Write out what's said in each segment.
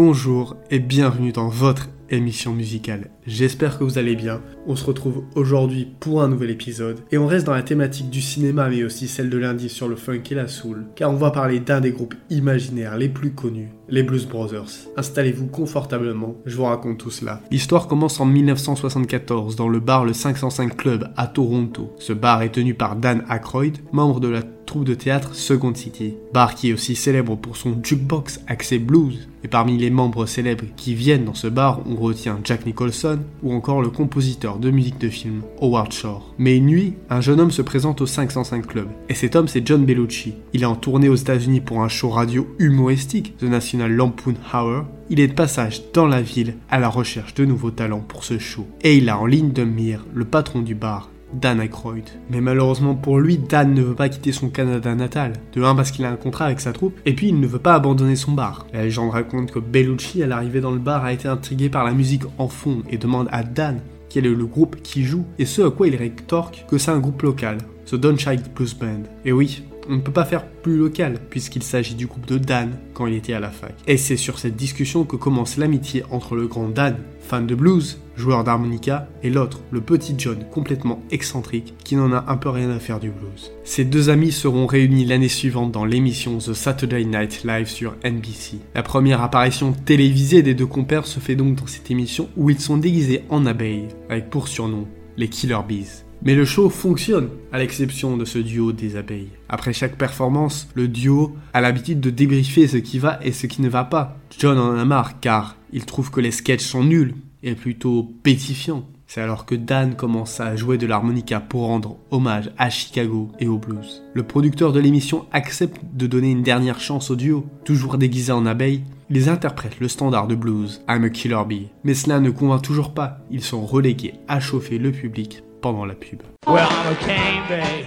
Bonjour et bienvenue dans votre émission musicale. J'espère que vous allez bien. On se retrouve aujourd'hui pour un nouvel épisode et on reste dans la thématique du cinéma mais aussi celle de lundi sur le funk et la soul car on va parler d'un des groupes imaginaires les plus connus, les Blues Brothers. Installez-vous confortablement, je vous raconte tout cela. L'histoire commence en 1974 dans le bar le 505 Club à Toronto. Ce bar est tenu par Dan Aykroyd, membre de la troupe de théâtre Second City. Bar qui est aussi célèbre pour son jukebox axé blues. Et parmi les membres célèbres qui viennent dans ce bar, on retient Jack Nicholson ou encore le compositeur de musique de film Howard Shore. Mais une nuit, un jeune homme se présente au 505 Club. Et cet homme, c'est John Bellucci. Il est en tournée aux États-Unis pour un show radio humoristique, The National Lampoon Hour. Il est de passage dans la ville à la recherche de nouveaux talents pour ce show. Et il a en ligne de mire le patron du bar, Dan Aykroyd. Mais malheureusement pour lui, Dan ne veut pas quitter son Canada natal. De un parce qu'il a un contrat avec sa troupe, et puis il ne veut pas abandonner son bar. La légende raconte que Bellucci, à l'arrivée dans le bar, a été intrigué par la musique en fond et demande à Dan quel est le groupe qui joue, et ce à quoi il rétorque que c'est un groupe local, The Don't Child Blues Band. Et oui, on ne peut pas faire plus local, puisqu'il s'agit du groupe de Dan quand il était à la fac. Et c'est sur cette discussion que commence l'amitié entre le grand Dan, fan de blues, joueur d'harmonica, et l'autre, le petit John, complètement excentrique, qui n'en a un peu rien à faire du blues. Ces deux amis seront réunis l'année suivante dans l'émission The Saturday Night Live sur NBC. La première apparition télévisée des deux compères se fait donc dans cette émission où ils sont déguisés en abeilles, avec pour surnom les Killer Bees. Mais le show fonctionne, à l'exception de ce duo des abeilles. Après chaque performance, le duo a l'habitude de débriefer ce qui va et ce qui ne va pas. John en a marre car il trouve que les sketchs sont nuls et plutôt pétifiants. C'est alors que Dan commence à jouer de l'harmonica pour rendre hommage à Chicago et au blues. Le producteur de l'émission accepte de donner une dernière chance au duo. Toujours déguisé en abeille, ils interprètent le standard de blues I'm a Killer Bee. Mais cela ne convainc toujours pas, ils sont relégués à chauffer le public pendant la pub. Well, I'm a king, babe.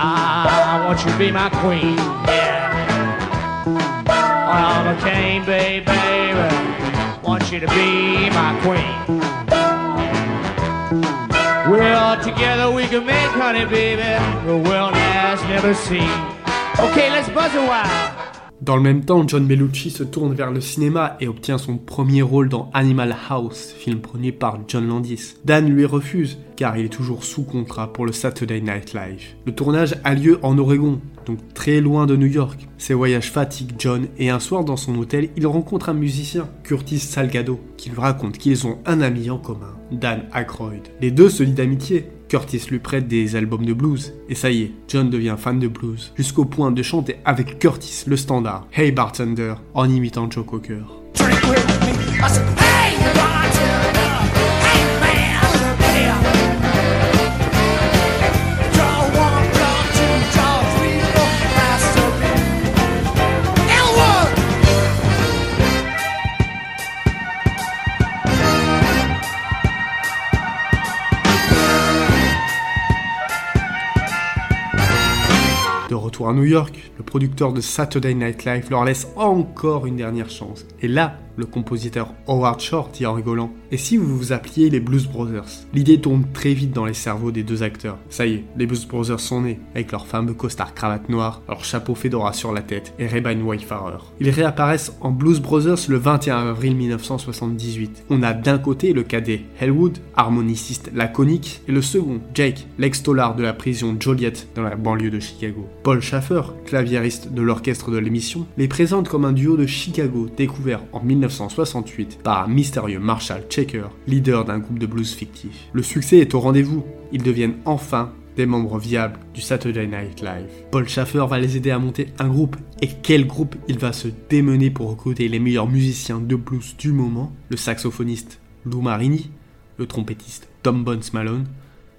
I want you to be my queen. Yeah. Well, I'm a king, babe, baby. Want you to be my queen. Well, together we can make honey, baby. The world has never seen. Okay, let's buzz a while. Dans le même temps, John Bellucci se tourne vers le cinéma et obtient son premier rôle dans Animal House, film produit par John Landis. Dan lui refuse, car il est toujours sous contrat pour le Saturday Night Live. Le tournage a lieu en Oregon, donc très loin de New York. Ses voyages fatiguent John et un soir dans son hôtel, il rencontre un musicien, Curtis Salgado, qui lui raconte qu'ils ont un ami en commun, Dan Aykroyd. Les deux se lient d'amitié. Curtis lui prête des albums de blues, et ça y est, John devient fan de blues, jusqu'au point de chanter avec Curtis le standard. Hey Bartender en imitant Joe Cocker. À New York, le producteur de Saturday Night Live leur laisse encore une dernière chance. Et là, le compositeur Howard Shore dit en rigolant Et si vous vous appeliez les Blues Brothers? L'idée tourne très vite dans les cerveaux des deux acteurs. Ça y est, les Blues Brothers sont nés, avec leur fameux costard cravate noire, leur chapeau fedora sur la tête et Ray-Ban Wayfarer. Ils réapparaissent en Blues Brothers le 21 avril 1978. On a d'un côté le cadet Hellwood, harmoniciste laconique, et le second, Jake, l'ex-tollard de la prison Joliet dans la banlieue de Chicago. Paul Schaffer, claviériste de l'orchestre de l'émission, les présente comme un duo de Chicago découvert en 1968 par un mystérieux Marshall Checker, leader d'un groupe de blues fictif. Le succès est au rendez-vous, ils deviennent enfin des membres viables du Saturday Night Live. Paul Schaffer va les aider à monter un groupe, et quel groupe il va se démener pour recruter les meilleurs musiciens de blues du moment, le saxophoniste Lou Marini, le trompettiste Tom Bones Malone,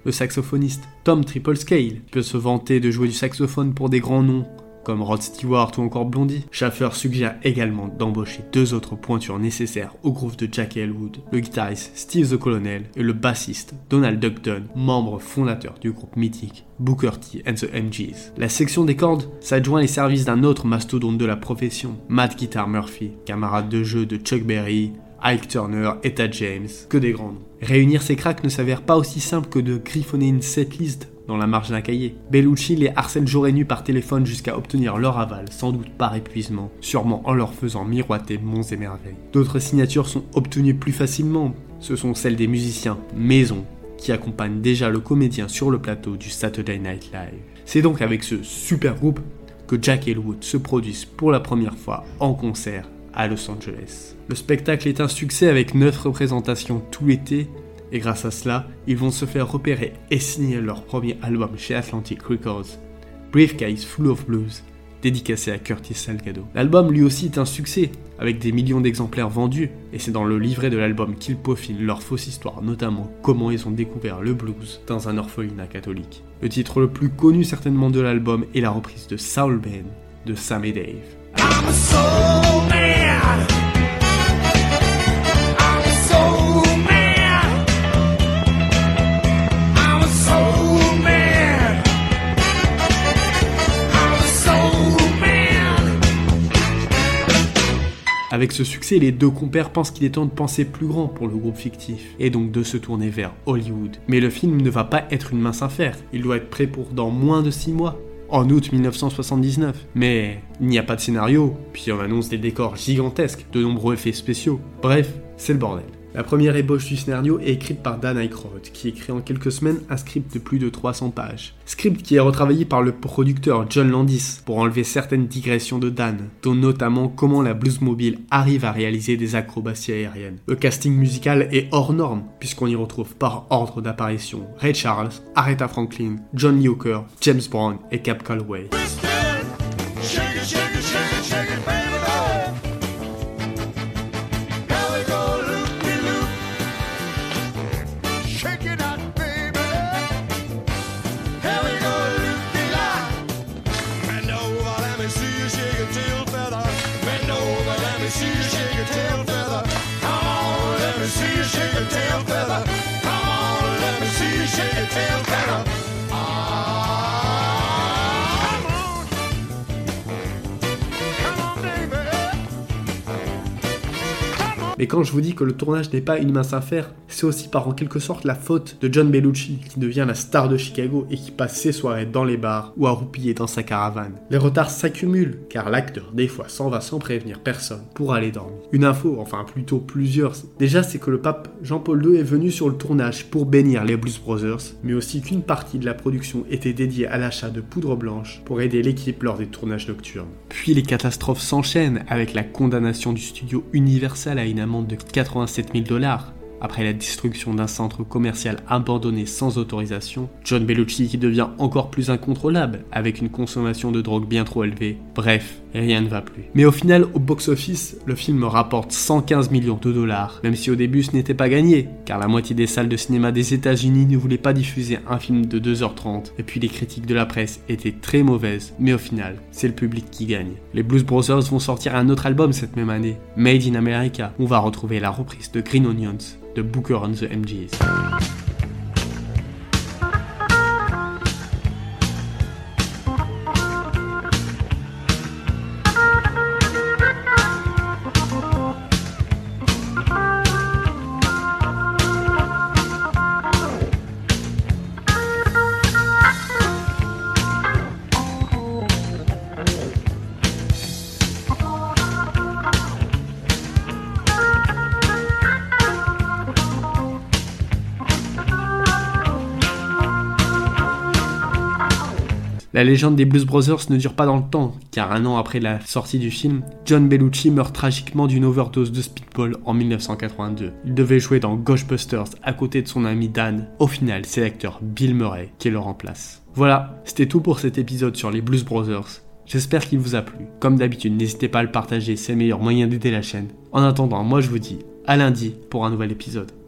le saxophoniste Tom Triple Scale peut se vanter de jouer du saxophone pour des grands noms comme Rod Stewart ou encore Blondie. Schaffer suggère également d'embaucher deux autres pointures nécessaires au groupe de Jack Elwood, le guitariste Steve the Colonel et le bassiste Donald Duckton, membre fondateur du groupe mythique Booker T and the MGs. La section des cordes s'adjoint les services d'un autre mastodonte de la profession, Matt Guitar Murphy, camarade de jeu de Chuck Berry, Ike Turner, Etta James, que des grands. Réunir ces cracks ne s'avère pas aussi simple que de griffonner une setlist dans la marge d'un cahier. Bellucci les harcèle jour et nuit par téléphone jusqu'à obtenir leur aval, sans doute par épuisement, sûrement en leur faisant miroiter monts et merveilles. D'autres signatures sont obtenues plus facilement, ce sont celles des musiciens maison qui accompagnent déjà le comédien sur le plateau du Saturday Night Live. C'est donc avec ce super groupe que Jack et Elwood se produisent pour la première fois en concert à Los Angeles. Le spectacle est un succès avec 9 représentations tout l'été et grâce à cela, ils vont se faire repérer et signer leur premier album chez Atlantic Records, Briefcase Full of Blues, dédicacé à Curtis Salgado. L'album lui aussi est un succès, avec des millions d'exemplaires vendus, et c'est dans le livret de l'album qu'ils peaufinent leur fausse histoire, notamment comment ils ont découvert le blues dans un orphelinat catholique. Le titre le plus connu certainement de l'album est la reprise de Soul Band de Sam et Dave. Avec ce succès, les deux compères pensent qu'il est temps de penser plus grand pour le groupe fictif, et donc de se tourner vers Hollywood. Mais le film ne va pas être une mince affaire, il doit être prêt pour dans moins de 6 mois. En août 1979. Mais il n'y a pas de scénario, puis on annonce des décors gigantesques, de nombreux effets spéciaux. Bref, c'est le bordel. La première ébauche du scénario est écrite par Dan Aykroyd, qui écrit en quelques semaines un script de plus de 300 pages. Script qui est retravaillé par le producteur John Landis pour enlever certaines digressions de Dan, dont notamment comment la bluesmobile arrive à réaliser des acrobaties aériennes. Le casting musical est hors norme, puisqu'on y retrouve par ordre d'apparition Ray Charles, Aretha Franklin, John Lee James Brown et Cap Calloway. Mais quand je vous dis que le tournage n'est pas une mince affaire, c'est aussi par en quelque sorte la faute de John Bellucci, qui devient la star de Chicago et qui passe ses soirées dans les bars ou à roupiller dans sa caravane. Les retards s'accumulent, car l'acteur des fois s'en va sans prévenir personne pour aller dormir. Une info, enfin plutôt plusieurs, déjà c'est que le pape Jean-Paul II est venu sur le tournage pour bénir les Blues Brothers, mais aussi qu'une partie de la production était dédiée à l'achat de poudre blanche pour aider l'équipe lors des tournages nocturnes. Puis les catastrophes s'enchaînent avec la condamnation du studio Universal à une de 87 000 dollars après la destruction d'un centre commercial abandonné sans autorisation, John Bellucci qui devient encore plus incontrôlable avec une consommation de drogue bien trop élevée. Bref, rien ne va plus. Mais au final, au box-office, le film rapporte 115 millions de dollars, même si au début ce n'était pas gagné, car la moitié des salles de cinéma des États-Unis ne voulaient pas diffuser un film de 2h30, et puis les critiques de la presse étaient très mauvaises, mais au final, c'est le public qui gagne. Les Blues Brothers vont sortir un autre album cette même année, Made in America, où on va retrouver la reprise de Green Onions de Booker and the MGs. La légende des Blues Brothers ne dure pas dans le temps, car un an après la sortie du film, John Bellucci meurt tragiquement d'une overdose de speedball en 1982. Il devait jouer dans Ghostbusters à côté de son ami Dan. Au final, c'est l'acteur Bill Murray qui le remplace. Voilà, c'était tout pour cet épisode sur les Blues Brothers. J'espère qu'il vous a plu. Comme d'habitude, n'hésitez pas à le partager, c'est le meilleur moyen d'aider la chaîne. En attendant, moi je vous dis à lundi pour un nouvel épisode.